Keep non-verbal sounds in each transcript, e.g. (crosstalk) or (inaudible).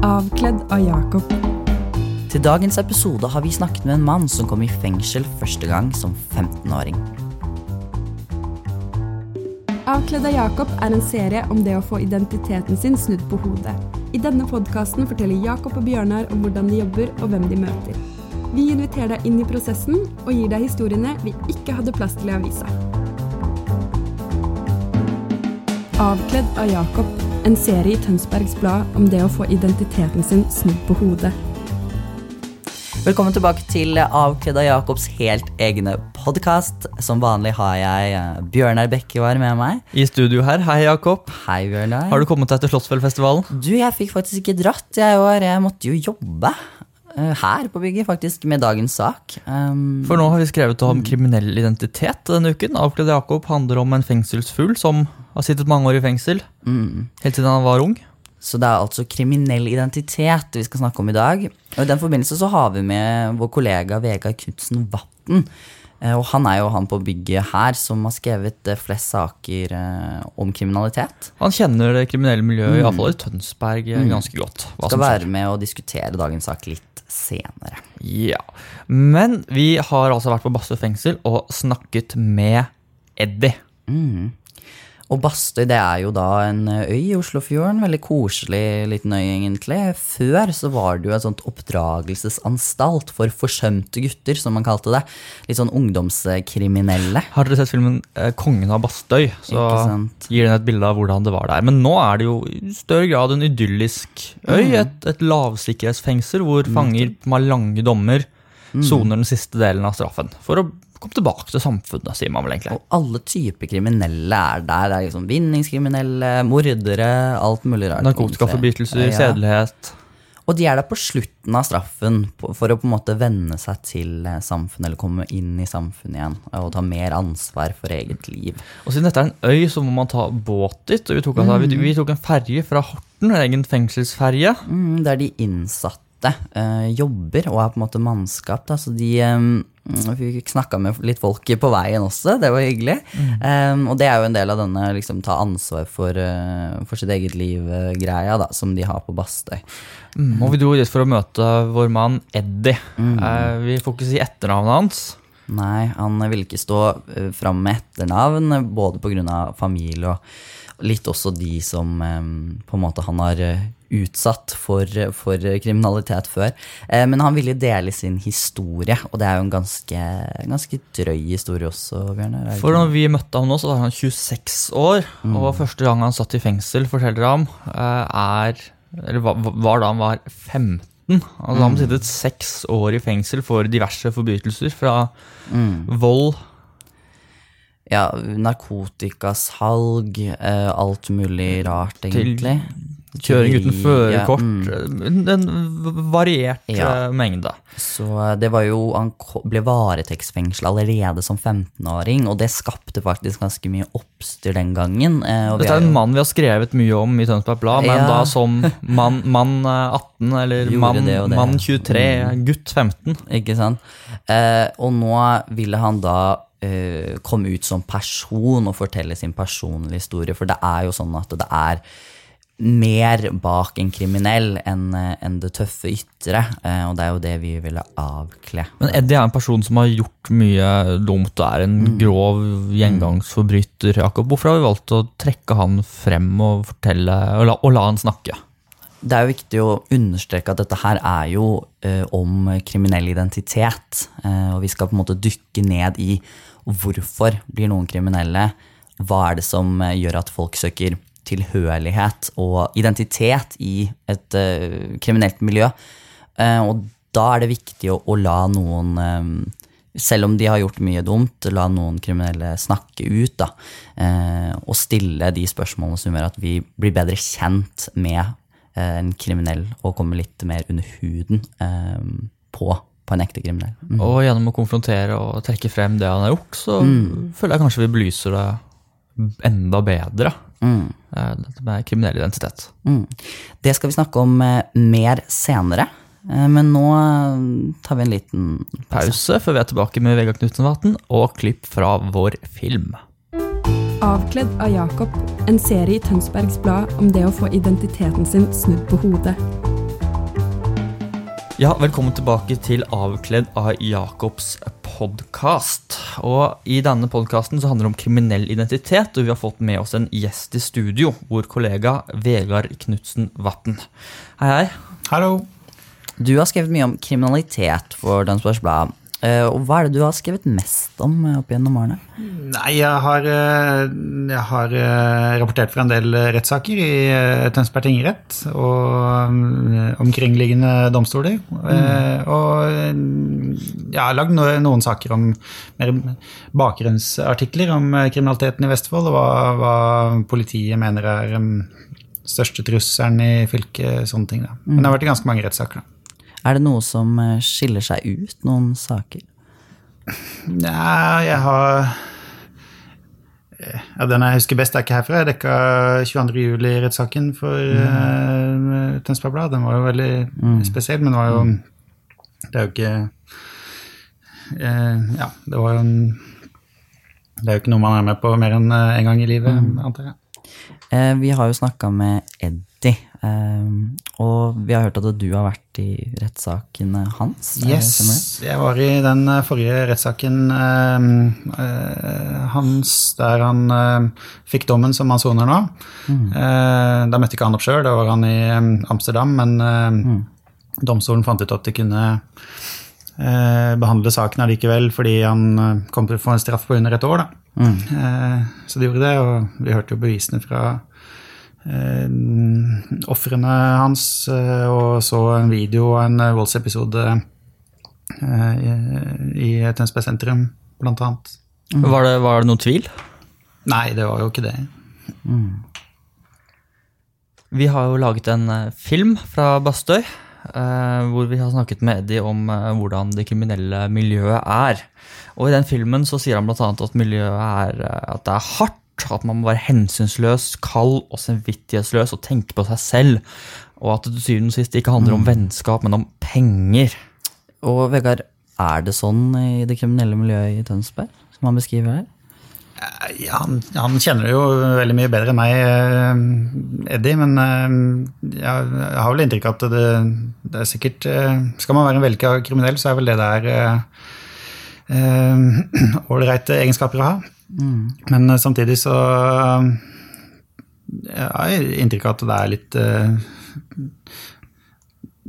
Avkledd av Jakob. Til dagens episode har vi snakket med en mann som kom i fengsel første gang som 15-åring. Avkledd av Jakob er en serie om det å få identiteten sin snudd på hodet. I denne podkasten forteller Jakob og Bjørnar om hvordan de jobber og hvem de møter. Vi inviterer deg inn i prosessen og gir deg historiene vi ikke hadde plass til i avisa. Avkledd av Jakob, en serie i Tønsbergs Blad om det å få identiteten sin snudd på hodet. Velkommen tilbake til Avkledda Jacobs Jakobs helt egne podkast. Som vanlig har jeg eh, Bjørnar Bekkevar med meg. I studio her. Hei, Jakob. Hei, Bjørnar. Har du kommet deg til Slottsfjellfestivalen? Du, jeg fikk faktisk ikke dratt jeg i år. Jeg måtte jo jobbe eh, her på bygget, faktisk, med dagens sak. Um, For nå har vi skrevet om kriminell identitet denne uken. Avkledd Jakob handler om en fengselsfugl som har sittet mange år i fengsel. mm. Helt siden han var ung. Så det er altså kriminell identitet vi skal snakke om i dag. Og I den forbindelse så har vi med vår kollega Vegard Knutsen Vatn. Eh, Og han er jo han på bygget her som har skrevet eh, flest saker eh, om kriminalitet. Han kjenner det kriminelle miljøet, i hvert fall i Tønsberg, mm. ganske godt. Skal være med og diskutere dagens sak litt senere. Ja. Men vi har altså vært på Bastø fengsel og snakket med Eddie. Mm. Og Bastøy det er jo da en øy i Oslofjorden. Veldig koselig liten øy, egentlig. Før så var det jo et sånt oppdragelsesanstalt for forsømte gutter, som man kalte det. Litt sånn ungdomskriminelle. Har dere sett filmen eh, 'Kongen av Bastøy'? Så gir den et bilde av hvordan det var der. Men nå er det jo i større grad en idyllisk øy. Mm. Et, et lavsikkerhetsfengsel hvor fanger med lange dommer Mm. soner den siste delen av straffen. For å komme tilbake til samfunnet, sier man vel egentlig. Og alle typer kriminelle er der. Det er liksom vinningskriminelle, mordere, alt mulig rart. Narkotikaforbrytelser, Ja. sedelighet. Og de er der på slutten av straffen for å på en måte venne seg til eh, samfunnet, eller komme inn i samfunnet igjen. Og ta mer ansvar for eget liv. Og siden dette er en øy, så må man ta båt dit. Og vi tok, altså, vi, vi tok en ferje fra Horten, en egen fengselsferje. Mm, der de innsatte uh, jobber og er på en måte mannskap. Da. Så de eh, Vi fikk snakka med litt folk på veien også, det var hyggelig. Eh, og det er jo en del av denne liksom, ta ansvar for, uh, for sitt eget liv-greia da, som de har på Bastøy. Mm. Og vi dro dit for å møte vår mann Eddie. Mm. Uh, vi får ikke si etternavnet hans. Nei, han vil ikke stå uh, fram med etternavn, eh, både pga. familie og litt også de som um, på en måte han har eh, utsatt for, for kriminalitet før. Eh, men han ville dele sin historie, og det er jo en ganske, ganske drøy historie også, Bjørnar. er For når vi møtte ham nå, så var han 26 år. Mm. Og første gang han satt i fengsel, forteller han, eh, er Eller var, da han var 15. Altså Mm. Han har sittet seks år i fengsel for diverse forbrytelser. Fra Mm. vold Ja, narkotikasalg, eh, alt mulig rart, egentlig. Kjøring uten Ja, førerkort. mm. En variert Ja. eh, mengde. Så eh, det var jo, Han ble varetektsfengsla allerede som 15-åring, og det skapte faktisk ganske mye oppstyr den gangen. eh, Dette er en mann vi har skrevet mye om i Tønsberg Blad, men Ja. da som mann, eh, 18 eller mann, mann 23, Mm. gutt 15. Ikke sant? Eh, og nå ville han da eh, komme ut som person og fortelle sin personlige historie, for det er jo sånn at det er mer bak en kriminell enn en det tøffe ytre, eh, og det er jo det vi ville avkle. Men Eddie er en person som har gjort mye dumt og er en Mm. grov gjengangsforbryter. Jakob. Hvorfor har vi valgt å trekke han frem og fortelle, og la, og la han snakke? Det er jo viktig å understreke at dette her er jo eh, om kriminell identitet. Eh, og vi skal på en måte dykke ned i hvorfor blir noen kriminelle. Hva er det som eh, gjør at folk søker tilhørighet og identitet i et uh, kriminelt miljø? Uh, og da er det viktig å, å la noen um, selv om de har gjort mye dumt, la noen kriminelle snakke ut. Da, og stille de spørsmålene som gjør at vi blir bedre kjent med en kriminell og kommer litt mer under huden på, på en ekte kriminell. Mm. Og gjennom å konfrontere og trekke frem det han har gjort, så føler jeg kanskje vi belyser det enda bedre. Mm. eh, Dette med kriminell identitet. Mm. Det skal vi snakke om eh, mer senere. Eh, Men nå tar vi en liten Pause før vi er tilbake med Vegard Knutsenvatn og klipp fra vår film. Avkledd av Jakob, en serie i Tønsbergs Blad om det å få identiteten sin snudd på hodet. Ja, velkommen tilbake til Avkledd av Jacobs podkast. Og I denne podkasten handler det om kriminell identitet, og vi har fått med oss en gjest i studio. Vår kollega Vegard Knutsen Vatn. Hei, hei. Hallo. Du har skrevet mye om kriminalitet for Dønsbergs Blad. Eh, og hva er det du har skrevet mest om eh, opp gjennom årene? Nei, jeg har, eh, jeg har rapportert fra en del rettssaker i Tønsberg tingrett og omkringliggende domstoler. Mm. Og jeg har lagd noen saker om mer bakgrunnsartikler om kriminaliteten i Vestfold, og hva, hva politiet mener er største trusselen i fylket, sånne ting. Da. Men det har vært ganske mange rettssaker. Er det noe som eh, skiller seg ut, noen saker? Nei, jeg har ja, Den jeg husker best, er ikke herfra. Jeg dekka 22. juli-rettssaken for mm. uh, Tønsberg Blad. Den var jo veldig mm. spesiell, men det var jo Det er jo ikke uh, Ja, det var jo en Det er jo ikke noe man er med på mer enn én en gang i livet, mm. antar jeg. Eh, vi har jo snakka med Eddie, eh, og vi har hørt at du har vært i rettssakene hans. Yes, jeg var i den eh, forrige rettssaken hans der han fikk dommen som han soner nå. Mm. Da møtte ikke han opp sjøl, da var han i Amsterdam, men mm. domstolen fant ut at de kunne behandle saken allikevel fordi han kom til å få en straff på under et år. Mm. Eh, så de gjorde det, og vi hørte jo bevisene fra eh, ofrene hans, eh, og så en video og en voldsepisode i, i Tønsberg sentrum, blant annet. Mm. Var, det, var, det, noen tvil? Nei, det var jo ikke det. Mm. Vi har jo laget en film fra Bastøy. Hvor vi har snakket med Eddie om hvordan det kriminelle miljøet er. Og i den filmen så sier han bl.a. at miljøet er at det er hardt, at man må være hensynsløs, kald og samvittighetsløs og tenke på seg selv. Og at det til syvende og sist ikke handler om mm. vennskap, men om penger. Og Vegard, er det sånn i det kriminelle miljøet i Tønsberg, som han beskriver her? Ja, han, han, kjenner jo veldig mye bedre enn meg, eh, Eddie. Men eh, jeg, har vel inntrykk av at det, det, er sikkert eh, Skal man være en vellykka kriminell, så er vel det der (clears throat) ålreite eh, egenskaper å ha. Mm. Men eh, samtidig så jeg har jeg inntrykk av at det er litt eh,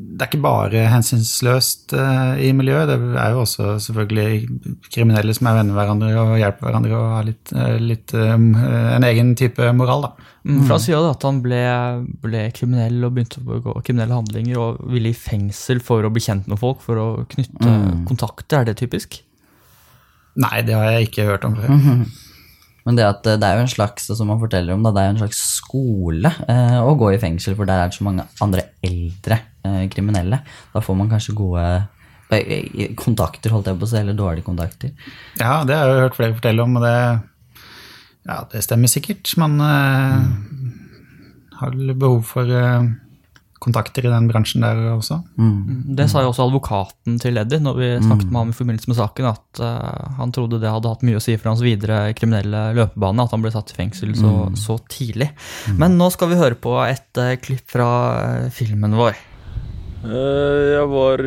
det er ikke bare hensynsløst i miljøet. Det er jo også selvfølgelig kriminelle som er venner med hverandre og hjelper hverandre og har litt, litt en egen type moral, da. Mm. For Han sier jo at han ble, ble, kriminell og begynte å begå kriminelle handlinger og ville i fengsel for å bli kjent med folk, for å knytte mm. kontakter. Er det typisk? Nei, det har jeg ikke hørt om før. Men det, at, det er jo en slags som man forteller om, det er jo en slags skole eh, å gå i fengsel, for der er det så mange andre eldre eh, kriminelle. Da får man kanskje gode eh, kontakter, holdt jeg på å si, eller dårlige kontakter. Ja, det har jeg hørt flere fortelle om, og det, ja, det stemmer sikkert. Man mm. har behov for eh, kontakter i den bransjen der også. Mm. Det sa jo også advokaten til Eddie når vi snakket mm. med ham i forbindelse med saken, at uh, han trodde det hadde hatt mye å si for hans videre kriminelle løpebane at han ble satt i fengsel så, mm. så tidlig. Mm. Men nå skal vi høre på et uh, klipp fra uh, filmen vår. Jeg var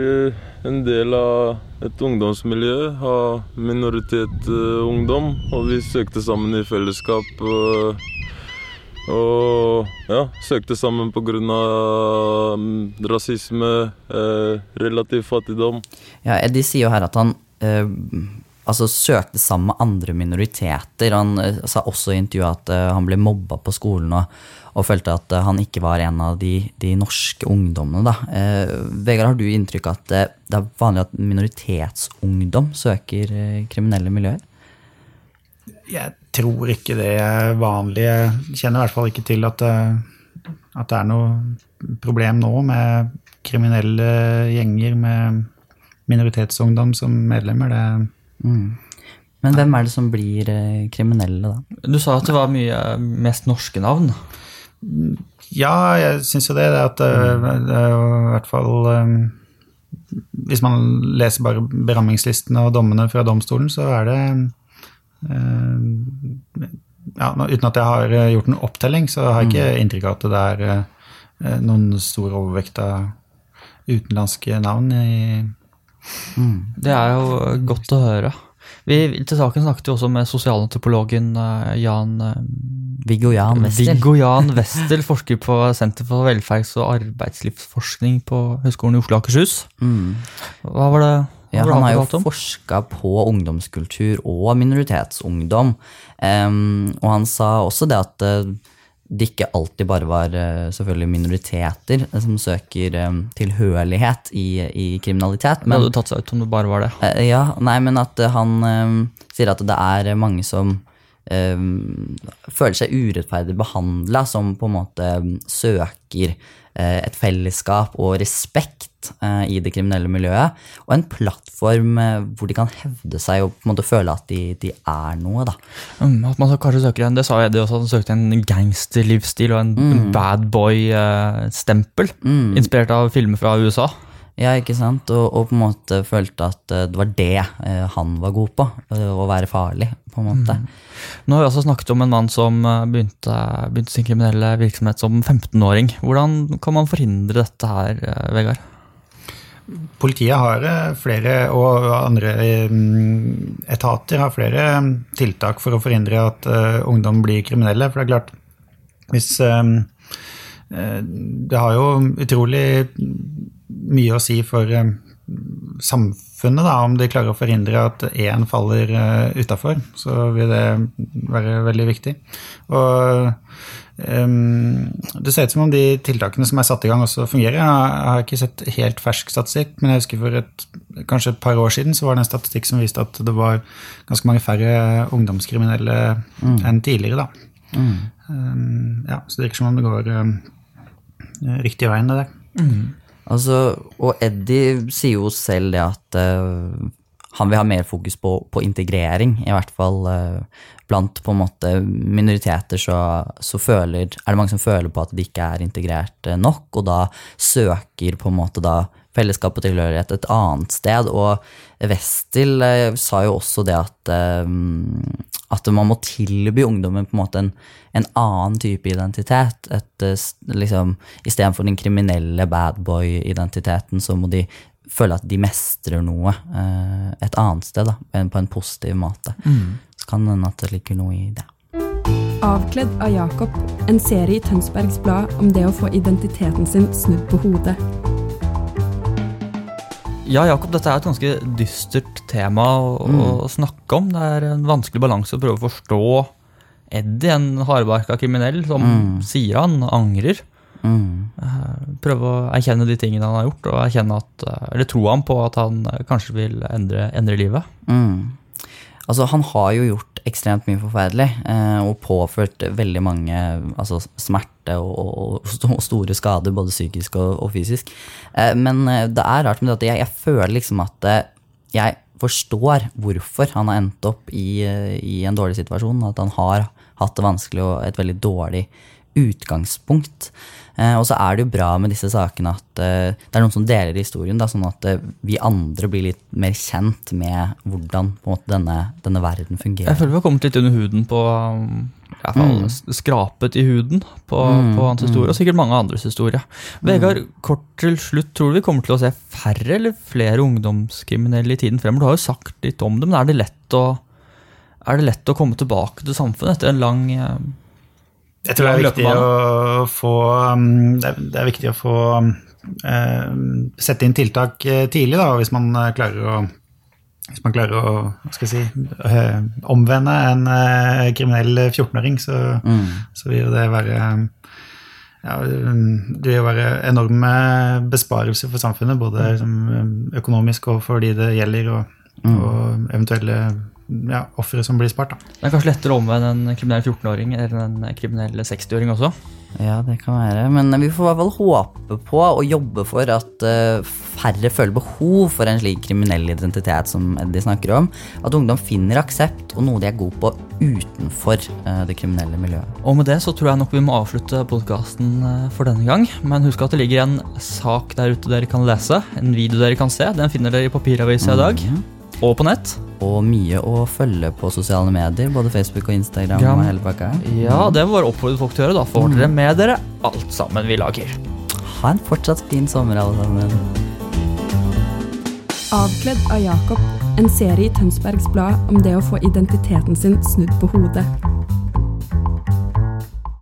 en del av et ungdomsmiljø av minoritetsungdom, og vi søkte sammen i fellesskap. Og ja, søkte sammen pga. Um, rasisme, eh, relativ fattigdom. Ja, Eddie sier jo her at han eh, altså søkte sammen med andre minoriteter. Han eh, sa også i intervjuet at eh, han ble mobba på skolen og, og følte at eh, han ikke var en av de, de norske ungdommene. Da. Eh, Vegard, har du inntrykk av at det er vanlig at minoritetsungdom søker kriminelle miljøer? Jeg tror ikke det er vanlig. Jeg kjenner i hvert fall ikke til at, at det er noe problem nå med kriminelle gjenger med minoritetsungdom som medlemmer. Det, mm. Men hvem er det som blir eh, kriminelle, da? Du sa at det var mye mest norske navn? Ja, jeg syns jo det. At eh, det er jo i hvert fall Hvis man leser bare berammingslistene og dommene fra domstolen, så er det Eh, ja, uten at jeg har eh, gjort en opptelling, så har jeg ikke mm. inntrykk av at det er eh, noen stor overvekt av utenlandske navn i Det er jo godt å høre. Vi, til saken snakket vi også med sosialantropologen eh, Jan eh, Viggo Jan Westel. Viggo Jan Westel, forsker på Senter for velferds- og arbeidslivsforskning på Høgskolen i Oslo og Akershus. Mm. Hva var det Ja, han har jo forska på ungdomskultur og minoritetsungdom. Um, og han sa også det at eh, det ikke alltid bare var eh, selvfølgelig minoriteter som søker em, tilhørighet i, i kriminalitet. Det Men, hadde tatt seg ut om det bare var det. eh, ja, nei, men at eh, han sier at det er mange som em, føler seg urettferdig behandla, som på en måte søker eh, et fellesskap og respekt eh, i det kriminelle miljøet. Og en plattform eh, hvor de kan hevde seg og på en måte føle at de, de er noe. da. Mm, at man kanskje søker en, Det sa Eddie også, at han søkte en gangsterlivsstil og en Mm. bad boy-stempel. Inspirert av filmer fra USA. Ja, ikke sant? Og, og på en måte følte at eh, det var det eh, han var god på. eh, Å være farlig, på en måte. Nå har vi også snakket om en mann som eh, begynte, begynte sin kriminelle virksomhet som 15-åring. Hvordan kan man forhindre dette her, eh, Vegard? Politiet har eh, flere, og andre eh, etater har flere eh, tiltak for å forhindre at eh, ungdom blir kriminelle. For det er klart, hvis eh, eh, Det har jo utrolig mye å si for samfunnet, da, om de klarer å forhindre at én faller utafor. Så vil det være veldig viktig. Og det ser ut som om de tiltakene som er satt i gang, også fungerer. Jeg har, ikke sett helt fersk statistikk, men jeg husker for et, kanskje et par år siden så var det en statistikk som viste at det var ganske mange færre ungdomskriminelle enn tidligere. da. Ehm, ja, så det virker som om det går ehm, riktig veien, det der. Altså, og Eddie sier jo selv det at uh, han vil ha mer fokus på, på integrering, i hvert fall eh, blant på en måte minoriteter så, så føler, er det mange som føler på at de ikke er integrert eh, nok, og da søker på en måte da fellesskap og tilhørighet et annet sted. Og Westil eh, sa jo også det at, eh, at man må tilby ungdommen på en måte en, en annen type identitet. Et, liksom, Istedenfor den kriminelle badboy-identiteten, så må de føle at de mestrer noe eh, et annet sted, da, på en positiv måte. Så kan det hende at det ligger noe i det. Avkledd av Jakob, en serie i Tønsbergs Blad om det å få identiteten sin snudd på hodet. Ja, Jakob, dette er et ganske dystert tema å, å snakke om. Det er en vanskelig balanse å prøve å forstå Eddie, en hardbarka kriminell, som sier han angrer. Mm. Prøve å erkjenne de tingene han har gjort, og erkjenne at, eller tro ham på at han eh, kanskje vil endre, endre livet. Mm. Altså, han har jo gjort ekstremt mye forferdelig, eh, og påført veldig mange altså, smerte og, og, og store skader, både psykisk og, og fysisk. Eh, men eh, det er rart med det at jeg, jeg føler liksom at eh, jeg forstår hvorfor han har endt opp i, eh, i en dårlig situasjon, at han har hatt det vanskelig og et veldig dårlig utgangspunkt. Eh, og så er det jo bra med disse sakene at eh, det er noen som deler historien, da, sånn at eh, vi andre blir litt mer kjent med hvordan måte, denne, denne verden Jeg føler vi har kommet litt under huden på i hvert fall Mm. Skrapet i huden på, på hans historie, og sikkert mange andres historie. Vegard, kort til slutt, tror du vi kommer til å se færre eller flere ungdomskriminelle i tiden fremover? Du har jo sagt litt om det, men er det lett å, det lett å komme tilbake til samfunnet etter en lang eh, Jeg tror det er viktig å få um, Det er, viktig å få um, sette inn tiltak eh, tidlig, da, hvis man eh, klarer å hvis man klarer å hva skal jeg si, eh, omvende en kriminell 14-åring, så, så vil det være ja, um, det vil være enorme besparelser for samfunnet, både liksom, økonomisk og for de det gjelder, og, og eventuelle ja, offeret som blir spart. Da. Det er kanskje lettere å omvende en kriminell 14-åring eller en kriminell 60-åring også? Ja, det kan være. Men vi får i hvert fall håpe på og jobbe for at eh, færre føler behov for en slik kriminell identitet som Eddie snakker om. At ungdom finner aksept og noe de er gode på utenfor eh, det kriminelle miljøet. Og med det så tror jeg nok vi må avslutte podkasten for denne gang. Men husk at det ligger en sak der ute dere kan lese, en video dere kan se. Den finner dere i papiravisa i dag, og på nett. Og mye å følge på sosiale medier, både Facebook og Instagram. Ja. og hele pakka. Ja, mm. det må bare oppfordre folk til å gjøre. Da får dere mm. med dere alt sammen vi lager. Ha en fortsatt fin sommer, alle sammen. Avkledd av Jakob, en serie i Tønsbergs Blad om det å få identiteten sin snudd på hodet.